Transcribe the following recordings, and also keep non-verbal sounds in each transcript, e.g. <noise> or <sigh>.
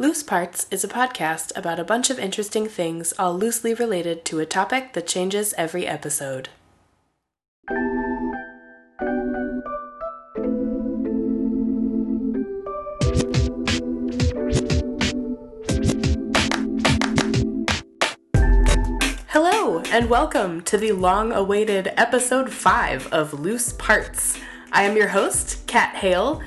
Loose Parts is a podcast about a bunch of interesting things, all loosely related to a topic that changes every episode. Hello, and welcome to the long awaited episode 5 of Loose Parts. I am your host, Kat Hale,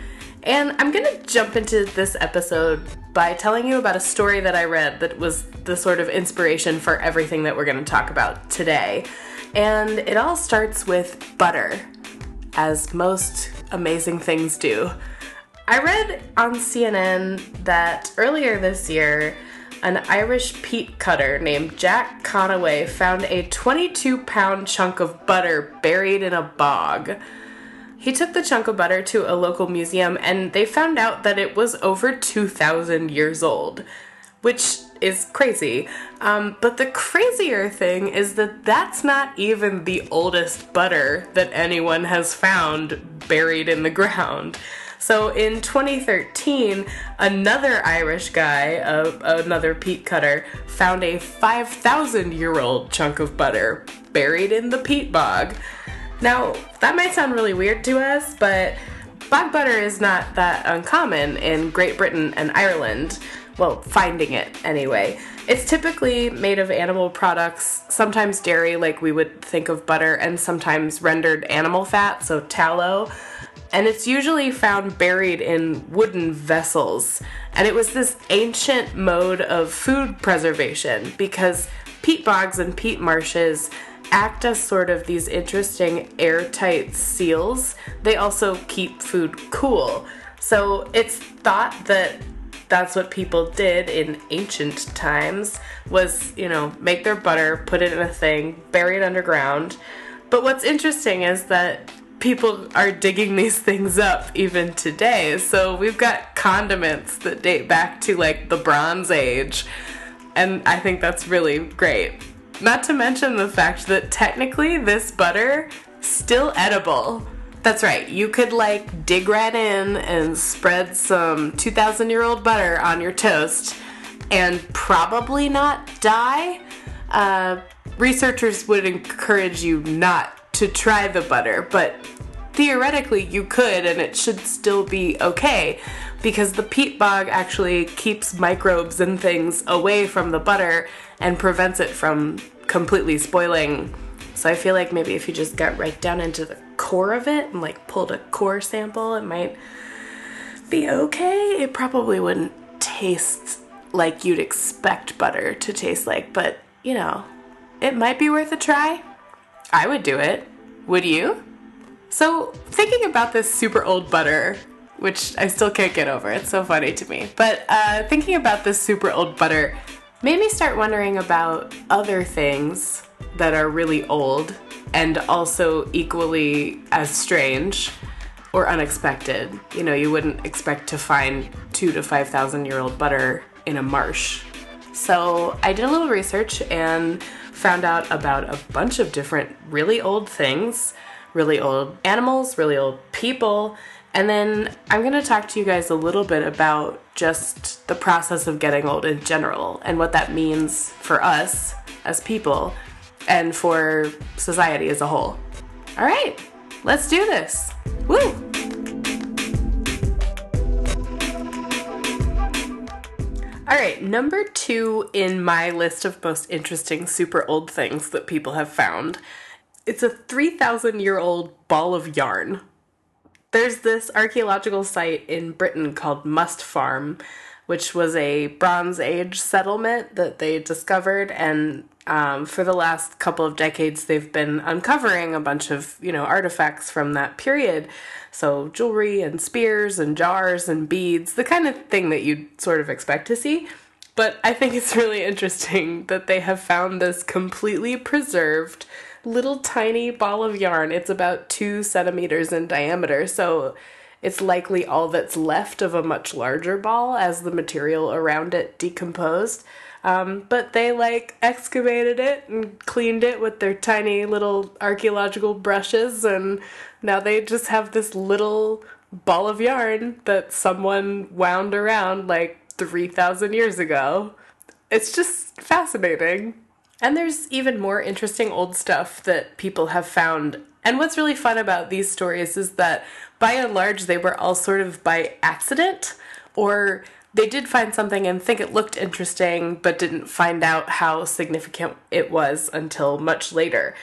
and I'm gonna jump into this episode by telling you about a story that I read that was the sort of inspiration for everything that we're gonna talk about today. And it all starts with butter, as most amazing things do. I read on CNN that earlier this year, an Irish peat cutter named Jack Conaway found a 22 pound chunk of butter buried in a bog. He took the chunk of butter to a local museum and they found out that it was over 2,000 years old, which is crazy. Um, but the crazier thing is that that's not even the oldest butter that anyone has found buried in the ground. So in 2013, another Irish guy, uh, another peat cutter, found a 5,000 year old chunk of butter buried in the peat bog. Now, that might sound really weird to us, but bog butter is not that uncommon in Great Britain and Ireland. Well, finding it anyway. It's typically made of animal products, sometimes dairy, like we would think of butter, and sometimes rendered animal fat, so tallow and it's usually found buried in wooden vessels. And it was this ancient mode of food preservation because peat bogs and peat marshes act as sort of these interesting airtight seals. They also keep food cool. So it's thought that that's what people did in ancient times was, you know, make their butter, put it in a thing, bury it underground. But what's interesting is that people are digging these <laughs> things up even today. So we've got condiments that date back to like the Bronze Age. And I think that's really great. Not to mention the fact that technically this butter still edible. That's right. You could like dig right in and spread some 2000 year old butter on your toast and probably not die. Uh, researchers would encourage you not to try the butter, but theoretically you could and it should still be okay because the peat bog actually keeps microbes and things away from the butter and prevents it from completely spoiling. So I feel like maybe if you just got right down into the core of it and like pulled a core sample, it might be okay. It probably wouldn't taste like you'd expect butter to taste like, but you know, it might be worth a try. I would do it. Would you? So, thinking about this super old butter, which I still can't get over, it's so funny to me, but uh, thinking about this super old butter made me start wondering about other things that are really old and also equally as strange or unexpected. You know, you wouldn't expect to find two to 5,000 year old butter in a marsh. So I did a little research and found out about a bunch of different really old things, really old animals, really old people. And then I'm going to talk to you guys a little bit about just the process of getting old in general and what that means for us as people and for society as a whole. All right, let's do this. Woo! All right, number two in my list of most interesting super old things that people have found. It's a 3,000 year old ball of yarn. There's this archaeological site in Britain called Must Farm, which was a Bronze Age settlement that they discovered, and um, for the last couple of decades, they've been uncovering a bunch of you know artifacts from that period. So jewelry and spears and jars and beads, the kind of thing that you'd sort of expect to see. But I think it's really interesting that they have found this completely preserved little tiny ball of yarn. It's about two centimeters in diameter, so it's likely all that's left of a much larger ball as the material around it decomposed. Um, but they like excavated it and cleaned it with their tiny little archaeological brushes, and now they just have this little ball of yarn that someone wound around like 3,000 years ago. It's just fascinating. And there's even more interesting old stuff that people have found. And what's really fun about these stories is that by and large, they were all sort of by accident, or they did find something and think it looked interesting, but didn't find out how significant it was until much later.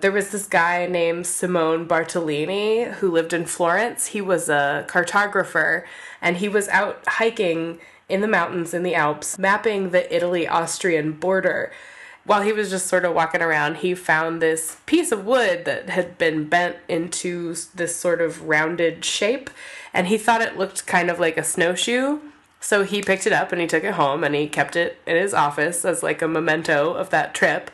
There was this guy named Simone Bartolini who lived in Florence. He was a cartographer and he was out hiking in the mountains in the Alps, mapping the Italy Austrian border. While he was just sort of walking around, he found this piece of wood that had been bent into this sort of rounded shape, and he thought it looked kind of like a snowshoe. So he picked it up and he took it home and he kept it in his office as like a memento of that trip.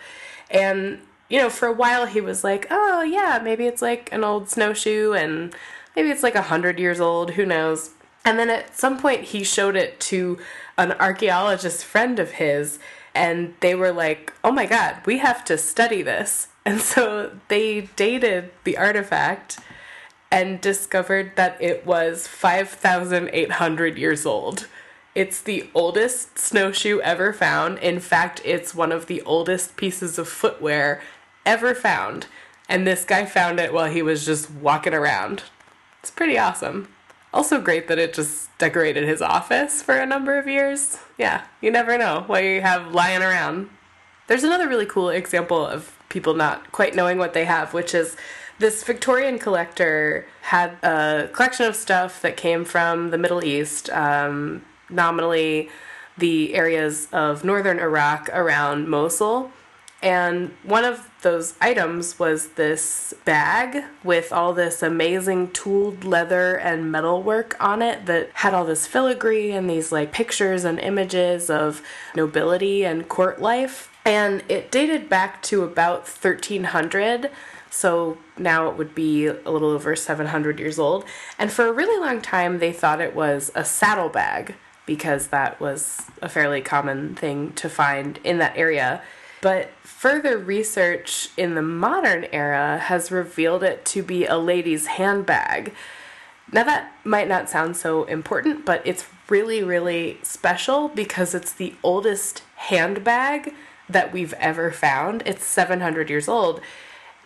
And you know, for a while he was like, oh, yeah, maybe it's like an old snowshoe and maybe it's like a hundred years old, who knows. And then at some point he showed it to an archaeologist friend of his, and they were like, oh my god, we have to study this. <laughs> And so they dated the artifact and discovered that it was 5,800 years old. It's the oldest snowshoe ever found. In fact, it's one of the oldest pieces of footwear ever found. And this guy found it while he was just walking around. It's pretty awesome. Also, great that it just decorated his office for a number of years. Yeah, you never know what you have lying around. There's another really cool example of people not quite knowing what they have, which is this Victorian collector had a collection of stuff that came from the Middle East, um, nominally the areas of northern Iraq around Mosul. And one of those items was this bag with all this amazing tooled leather and metal work on it that had all this filigree and these like pictures and images of nobility and court life. And it dated back to about 1300. So now it would be a little over 700 years old. And for a really long time, they thought it was a saddlebag because that was a fairly common thing to find in that area. But further research in the modern era has revealed it to be a lady's handbag. Now, that might not sound so important, but it's really, really special because it's the oldest handbag that we've ever found. It's 700 years old.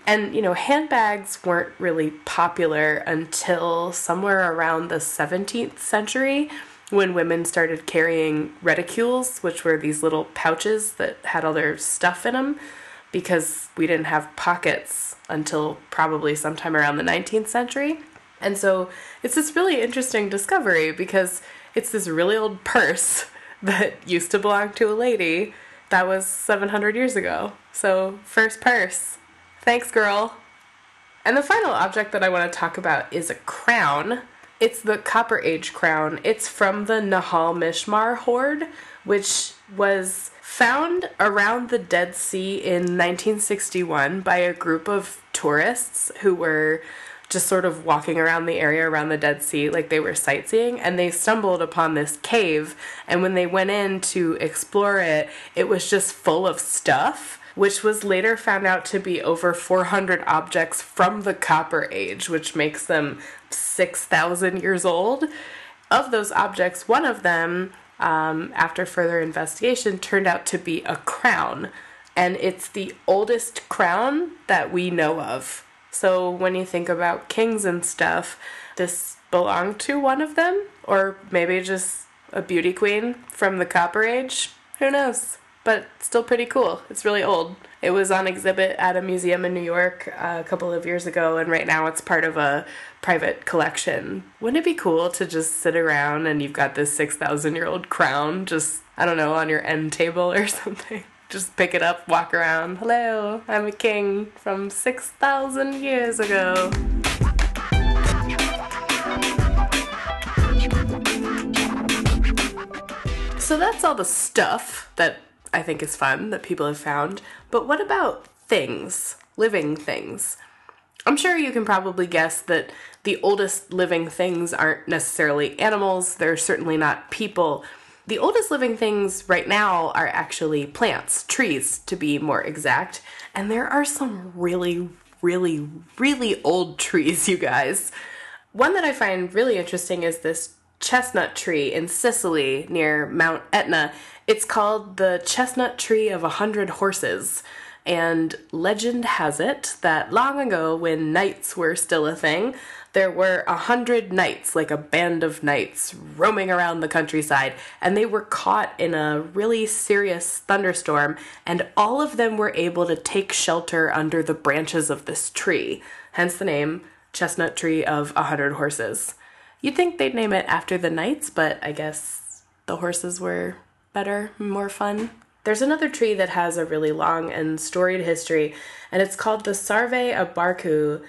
And, you know, handbags weren't really popular until somewhere around the 17th century when women started carrying reticules, which were these little pouches that had all their stuff in them, because we didn't have pockets until probably sometime around the 19th century. And so it's this really interesting discovery because it's this really old purse <laughs> that used to belong to a lady that was 700 years ago. So, first purse. Thanks, girl. And the final object that I want to talk about is a crown. It's the Copper Age crown. It's from the Nahal Mishmar hoard, which was found around the Dead Sea in 1961 by a group of tourists who were just sort of walking around the area around the Dead Sea, like they were sightseeing, and they stumbled upon this cave. And when they went in to explore it, it was just full of stuff which was later found out to be over 400 objects from the Copper Age, which makes them 6,000 years old. Of those objects, one of them, um, after further investigation, turned out to be a crown. And it's the oldest crown that we know of. So when you think about kings and stuff, this belonged to one of them, or maybe just a beauty queen from the Copper Age. Who knows? But still pretty cool. It's really old. It was on exhibit at a museum in New York uh, a couple of years ago, and right now it's part of a private collection. Wouldn't it be cool to just sit around and you've got this 6,000 year old crown just, I don't know, on your end table or <laughs> something? Just pick it up, walk around. Hello, I'm a king from 6,000 years ago. So that's all the stuff that I think is fun that people have found. But what about things, living things? I'm sure you can probably guess that the oldest living things aren't necessarily animals, they're certainly not people. The oldest living things right now are actually plants, trees to be more exact, and there are some really, really, really old trees, <laughs> you guys. One that I find really interesting is this chestnut tree in Sicily near Mount Etna. It's called the chestnut tree of a hundred horses. And legend has it that long ago, when knights were still a thing, there were a hundred knights, like a band of knights, roaming around the countryside, and they were caught in a really serious thunderstorm, and all of them were able to take shelter under the branches of this tree, hence the name Chestnut Tree of a Hundred Horses. You'd think they'd name it after the knights, but I guess the horses were better, more fun. There's another tree that has a really long and storied history, and it's called the Sarve Barku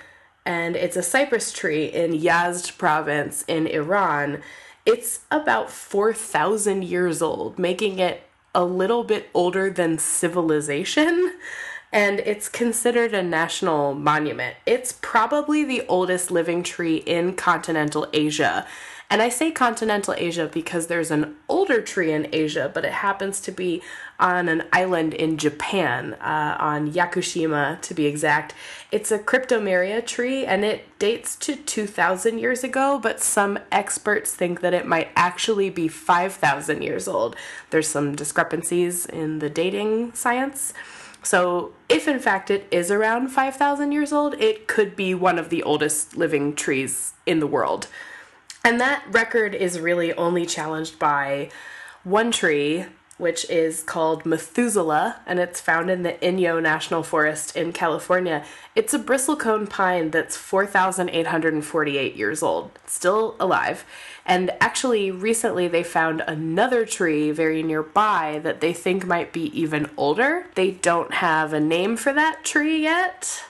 and it's a cypress tree in Yazd province in Iran. It's about 4,000 years old, making it a little bit older than civilization, <laughs> and it's considered a national monument. It's probably the oldest living tree in continental Asia and I say continental Asia because there's an older tree in Asia, but it happens to be on an island in Japan, uh, on Yakushima to be exact. It's a cryptomeria tree and it dates to 2,000 years ago, but some experts think that it might actually be 5,000 years old. There's some discrepancies in the dating science. So, if in fact it is around 5,000 years old, it could be one of the oldest living trees in the world. And that record is really only challenged by one tree, which is called Methuselah, and it's found in the Inyo National Forest in California. It's a bristlecone pine that's 4,848 years old, still alive. And actually, recently they found another tree very nearby that they think might be even older. They don't have a name for that tree yet.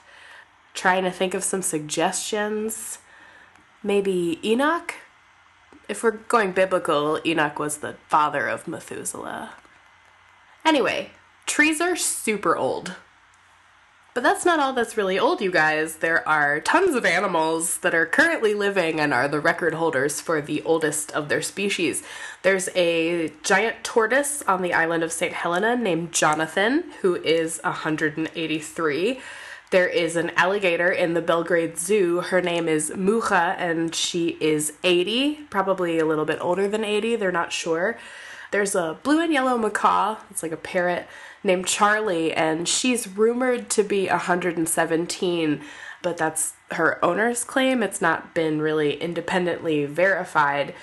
Trying to think of some suggestions. Maybe Enoch? If we're going biblical, Enoch was the father of Methuselah. Anyway, trees are super old. But that's not all that's really old, you guys. There are tons of animals that are currently living and are the record holders for the oldest of their species. There's a giant tortoise on the island of St. Helena named Jonathan, who is 183. There is an alligator in the Belgrade Zoo. Her name is Mucha, and she is 80, probably a little bit older than 80, they're not sure. There's a blue and yellow macaw, it's like a parrot, named Charlie, and she's rumored to be 117, but that's her owner's claim. It's not been really independently verified.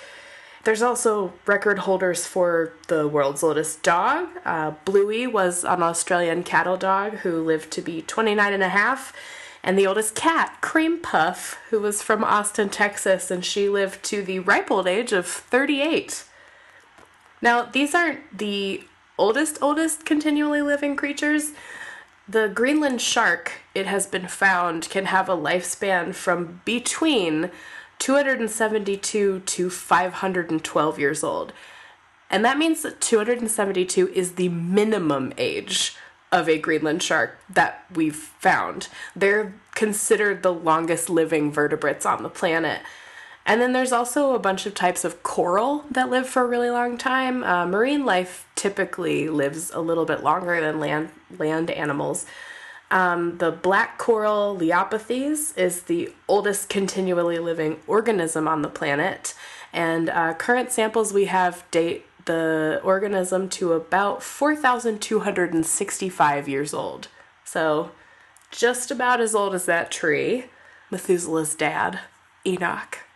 There's also record holders for the world's oldest dog. Uh, Bluey was an Australian cattle dog who lived to be 29 and a half. And the oldest cat, Cream Puff, who was from Austin, Texas, and she lived to the ripe old age of 38. Now, these aren't the oldest, oldest continually living creatures. The Greenland shark, it has been found, can have a lifespan from between 272 to 512 years old. And that means that 272 is the minimum age of a Greenland shark that we've found. They're considered the longest living vertebrates on the planet. And then there's also a bunch of types of coral that live for a really long time. Uh, marine life typically lives a little bit longer than land land animals. Um, the black coral Leiopathes is the oldest continually living organism on the planet, and uh, current samples we have date the organism to about 4,265 years old. So, just about as old as that tree, Methuselah's dad, Enoch.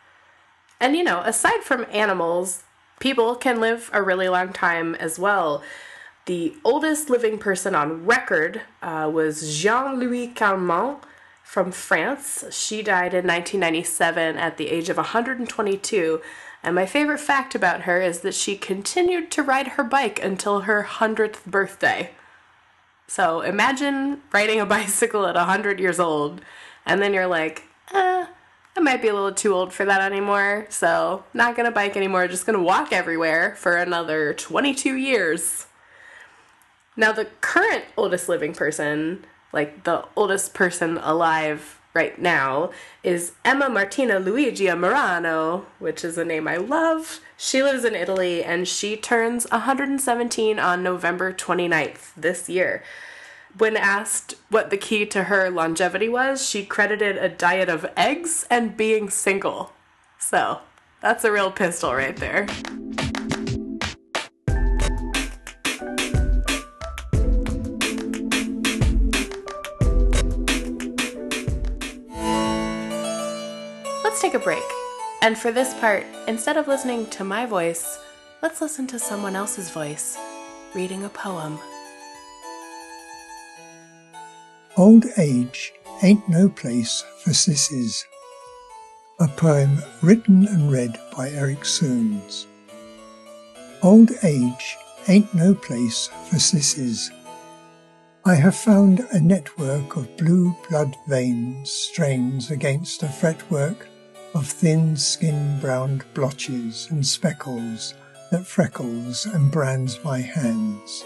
And you know, aside from animals, people can live a really long time as well. The oldest living person on record uh, was Jean Louis Calment from France. She died in 1997 at the age of 122. And my favorite fact about her is that she continued to ride her bike until her 100th birthday. So imagine riding a <laughs> bicycle at 100 years old, and then you're like, eh, I might be a little too old for that anymore, so not gonna bike anymore, just gonna walk everywhere for another 22 years. Now, the current oldest living person, like the oldest person alive right now, is Emma Martina Luigi Morano, which is a name I love. She lives in Italy and she turns 117 on November 29th this year. When asked what the key to her longevity was, she credited a diet of eggs and being single. So, That's a real pistol right there. Let's take a break. And for this part, instead of listening to my voice, let's listen to someone else's voice reading a poem. Old age ain't no place for sissies. A poem written and read by Eric Soons. Old age ain't no place for sissies. I have found a network of blue blood veins strains against a fretwork of thin skin browned blotches and speckles that freckles and brands my hands.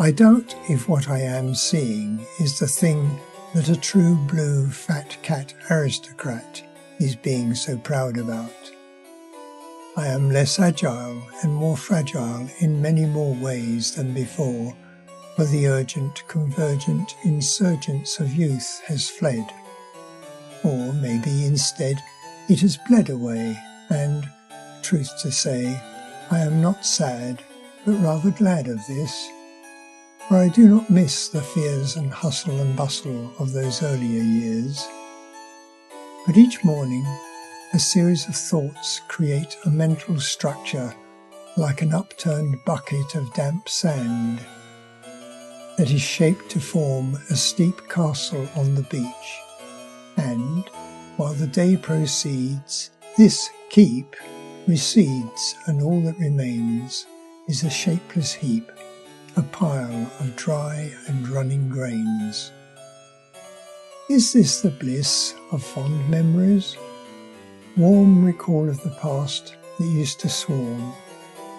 I doubt if what I am seeing is the thing that a true blue fat cat aristocrat is being so proud about. I am less agile and more fragile in many more ways than before, for the urgent, convergent insurgence of youth has fled. Or maybe instead it has bled away, and, truth to say, I am not sad, but rather glad of this for I do not miss the fears and hustle and bustle of those earlier years. But each morning, a series of thoughts create a mental structure like an upturned bucket of damp sand that is shaped to form a steep castle on the beach. And while the day proceeds, this keep recedes, and all that remains is a shapeless heap a pile of dry and running grains. Is this the bliss of fond memories? Warm recall of the past that used to swarm,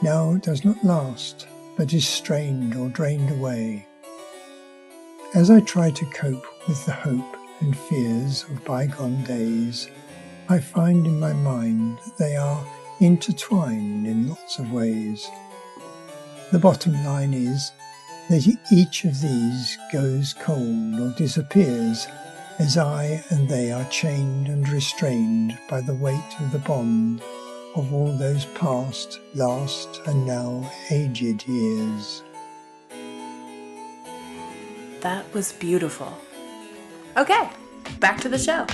now does not last, but is strained or drained away. As I try to cope with the hope and fears of bygone days, I find in my mind that they are intertwined in lots of ways. The bottom line is that each of these goes cold or disappears as I and they are chained and restrained by the weight of the bond of all those past, last, and now aged years. That was beautiful. Okay, back to the show.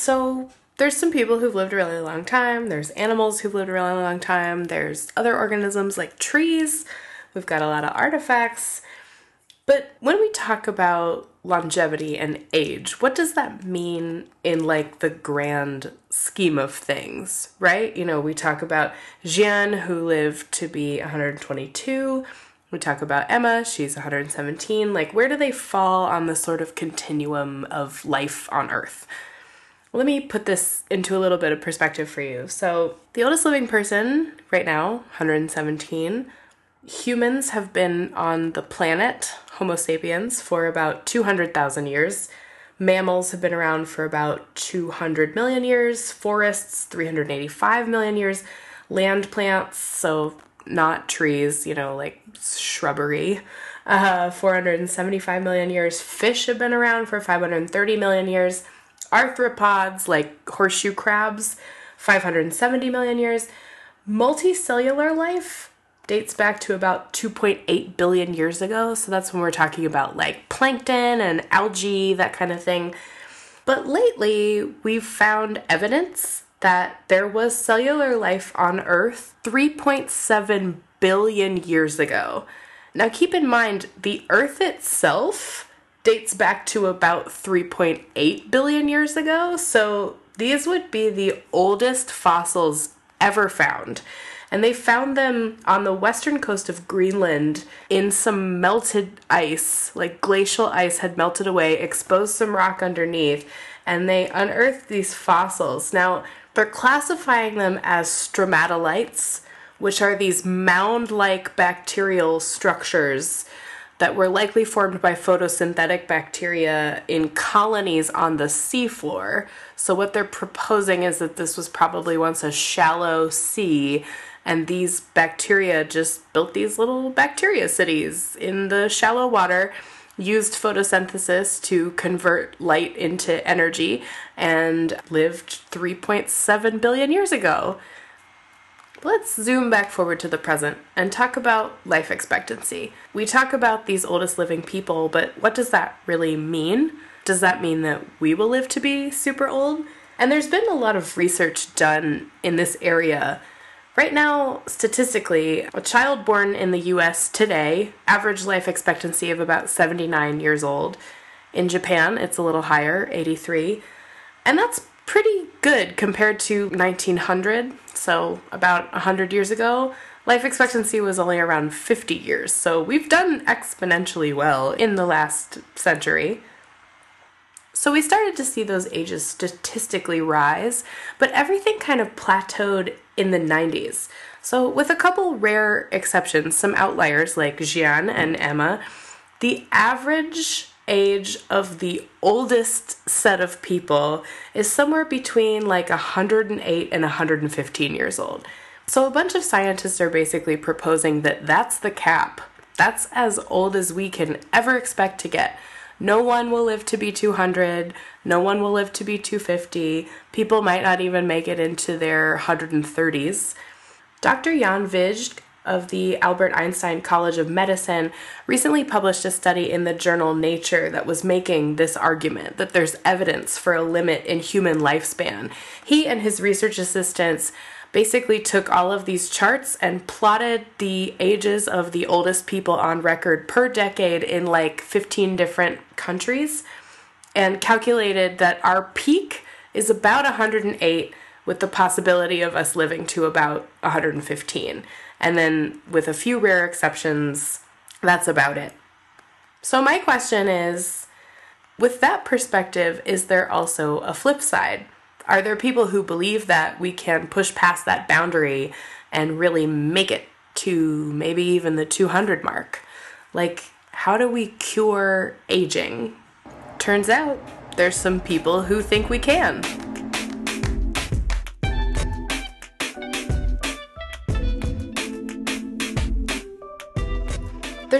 So there's some people who've lived a really long time. There's animals who've lived a really long time. There's other organisms like trees. We've got a lot of artifacts. But when we talk about longevity and age, what does that mean in like the grand scheme of things, right? You know, we talk about Jian, who lived to be 122. We talk about Emma, she's 117. Like, where do they fall on the sort of continuum of life on Earth? Let me put this into a little bit of perspective for you. So, the oldest living person right now, 117, humans have been on the planet, Homo sapiens, for about 200,000 years. Mammals have been around for about 200 million years, forests, 385 million years, land plants, so not trees, you know, like shrubbery, uh, 475 million years. Fish have been around for 530 million years arthropods like horseshoe crabs, 570 million years. Multicellular life dates back to about 2.8 billion years ago. So that's when we're talking about like plankton and algae, that kind of thing. But lately, we've found evidence that there was cellular life on Earth 3.7 billion years ago. Now, keep in mind, the Earth itself dates back to about 3.8 billion years ago. So these would be the oldest fossils ever found. And they found them on the western coast of Greenland in some melted ice, like glacial ice had melted away, exposed some rock underneath, and they unearthed these fossils. Now, they're classifying them as stromatolites, which are these mound like bacterial structures that were likely formed by photosynthetic bacteria in colonies on the seafloor. So, what they're proposing is that this was probably once a shallow sea, And these bacteria just built these little bacteria cities in the shallow water, used photosynthesis to convert light into energy, and lived 3.7 billion years ago. Let's zoom back forward to the present and talk about life expectancy. We talk about these oldest living people, but what does that really mean? Does that mean that we will live to be super old? And there's been a lot of research done in this area. Right now, statistically, a child born in the US today, average life expectancy of about 79 years old. In Japan, it's a little higher, 83. And that's pretty good compared to 1900, so about 100 years ago. Life expectancy was only around 50 years, so we've done exponentially well in the last century. So we started to see those ages statistically rise, but everything kind of plateaued in the 90s. So, with a couple rare exceptions, some outliers like Jian and Emma, the average age of the oldest set of people is somewhere between like 108 and 115 years old. So a bunch of scientists are basically proposing that that's the cap. That's as old as we can ever expect to get. No one will live to be 200. No one will live to be 250. People might not even make it into their 130s. Dr. Jan Vijg of the Albert Einstein College of Medicine recently published a study in the journal Nature that was making this argument that there's evidence for a limit in human lifespan. He and his research assistants basically took all of these charts and plotted the ages of the oldest people on record per decade in like 15 different countries and calculated that our peak is about 108 with the possibility of us living to about 115. And then, with a few rare exceptions, that's about it. So, my question is with that perspective, is there also a flip side? Are there people who believe that we can push past that boundary and really make it to maybe even the 200 mark? Like, how do we cure aging? Turns out there's some people who think we can.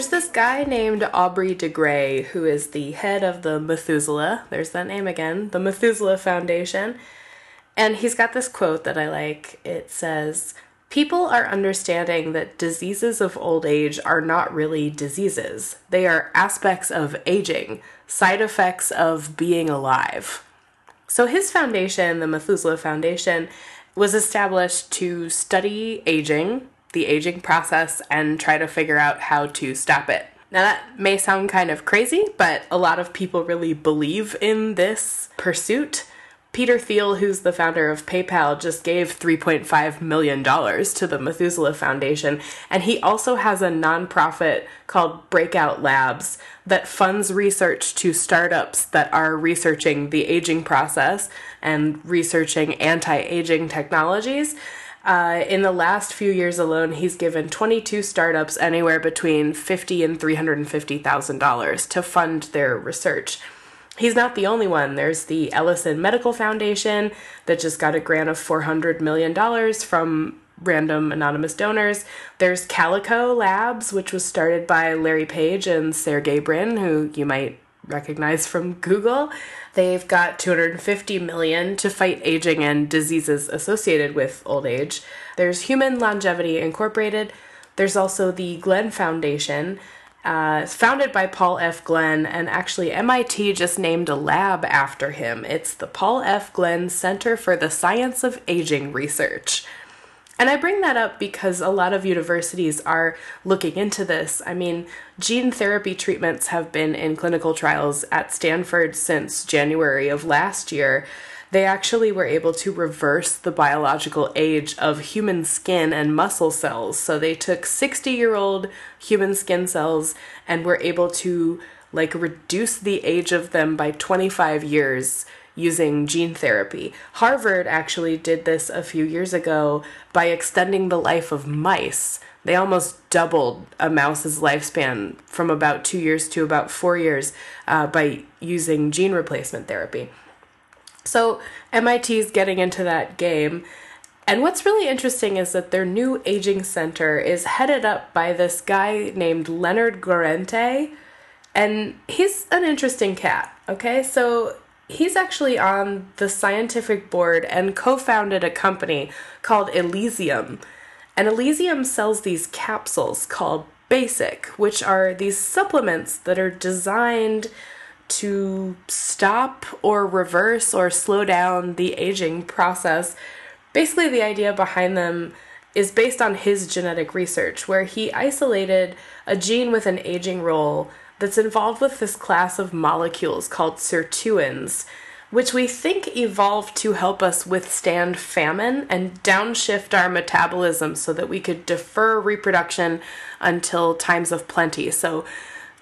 There's this guy named Aubrey de Grey who is the head of the Methuselah, there's that name again, the Methuselah Foundation. And he's got this quote that I like. It says, People are understanding that diseases of old age are not really diseases. They are aspects of aging, side effects of being alive. So his foundation, the Methuselah Foundation, was established to study aging, the aging process and try to figure out how to stop it. Now, that may sound kind of crazy, but a lot of people really believe in this pursuit. Peter Thiel, who's the founder of PayPal, just gave $3.5 million to the Methuselah Foundation. And he also has a nonprofit called Breakout Labs that funds research to startups that are researching the aging process and researching anti aging technologies. Uh, in the last few years alone, he's given 22 startups anywhere between fifty and three hundred and fifty thousand dollars to fund their research. He's not the only one. There's the Ellison Medical Foundation that just got a grant of four hundred million dollars from random anonymous donors. There's Calico Labs, which was started by Larry Page and Sergey Brin, who you might recognize from Google. They've got 250 million to fight aging and diseases associated with old age. There's Human Longevity Incorporated. There's also the Glenn Foundation. Uh, founded by Paul F. Glenn, and actually MIT just named a lab after him. It's the Paul F. Glenn Center for the Science of Aging Research. And I bring that up because a lot of universities are looking into this. I mean, gene therapy treatments have been in clinical trials at Stanford since January of last year. They actually were able to reverse the biological age of human skin and muscle cells. So they took 60 year old human skin cells and were able to like reduce the age of them by 25 years using gene therapy. Harvard actually did this a few years ago by extending the life of mice. They almost doubled a mouse's lifespan from about two years to about four years uh, by using gene replacement therapy. So MIT is getting into that game. And what's really interesting is that their new aging center is headed up by this guy named Leonard Guarente, and he's an interesting cat, okay? So he's actually on the scientific board and co founded a company called Elysium. And Elysium sells these capsules called Basis, which are these supplements that are designed to stop or reverse or slow down the aging process. Basically, the idea behind them is based on his genetic research, where he isolated a gene with an aging role that's involved with this class of molecules called sirtuins, which we think evolved to help us withstand famine and downshift our metabolism so that we could defer reproduction until times of plenty. So,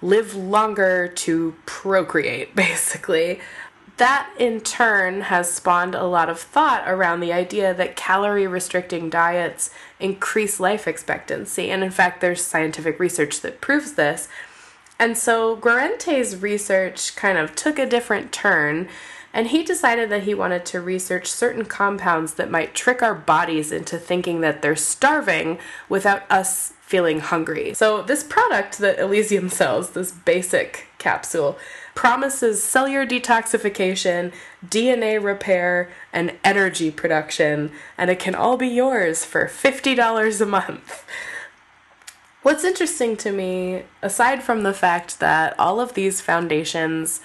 live longer to procreate, <laughs> basically. That in turn has spawned a lot of thought around the idea that calorie restricting diets increase life expectancy. And in fact, there's scientific research that proves this. And so Guarente's research kind of took a different turn, and he decided that he wanted to research certain compounds that might trick our bodies into thinking that they're starving without us feeling hungry. So, this product that Elysium sells, this Basis capsule, promises cellular detoxification, DNA repair, and energy production, and it can all be yours for $50 a month. What's interesting to me, aside from the fact that all of these foundations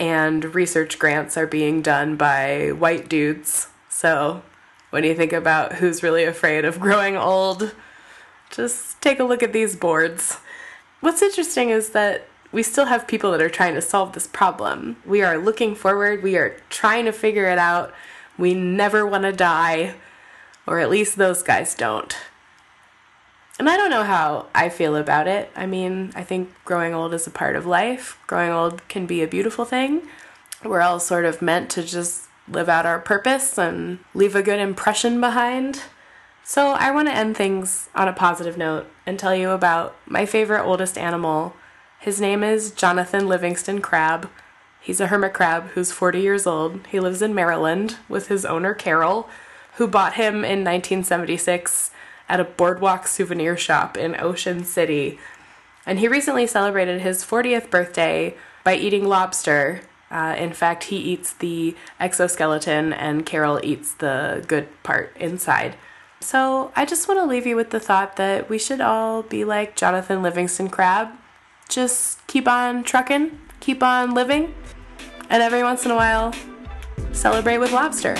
and research grants are being done by white dudes, so when you think about who's really afraid of growing old, just take a look at these boards. What's interesting is that we still have people that are trying to solve this problem. We are looking forward, we are trying to figure it out. We never want to die, or at least those guys don't. And I don't know how I feel about it. I mean, I think growing old is a part of life. Growing old can be a beautiful thing. We're all sort of meant to just live out our purpose and leave a good impression behind. So, I want to end things on a positive note and tell you about my favorite oldest animal. His name is Jonathan Livingston Crab. He's a hermit crab who's 40 years old. He lives in Maryland with his owner, Carol, who bought him in 1976 at a boardwalk souvenir shop in Ocean City. And he recently celebrated his 40th birthday by eating lobster. Uh, in fact, he eats the exoskeleton, and Carol eats the good part inside. So I just want to leave you with the thought that we should all be like Jonathan Livingston Crab. Just keep on trucking, keep on living, and every once in a while, celebrate with lobster.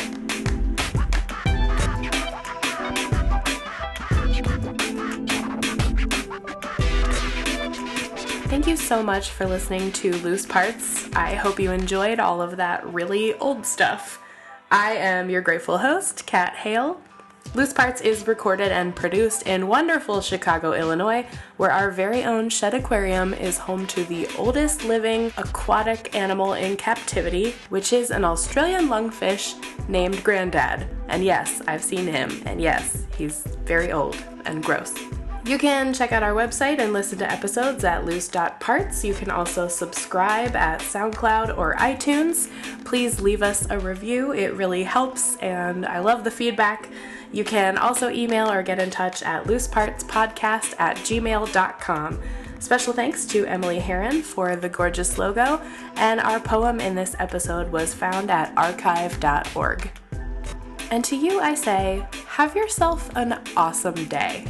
You so much for listening to Loose Parts. I hope you enjoyed all of that really old stuff. I am your grateful host, Kat Hale. Loose Parts is recorded and produced in wonderful Chicago, Illinois, where our very own Shedd Aquarium is home to the oldest living aquatic animal in captivity, which is an Australian lungfish named Grandad. And yes, I've seen him, and yes, he's very old and gross. You can check out our website and listen to episodes at loose.parts. You can also subscribe at SoundCloud or iTunes. Please leave us a review, it really helps, and I love the feedback. You can also email or get in touch at loosepartspodcast at gmail.com. Special thanks to Emily Heron for the gorgeous logo, and our poem in this episode was found at archive.org. And to you, I say, have yourself an awesome day.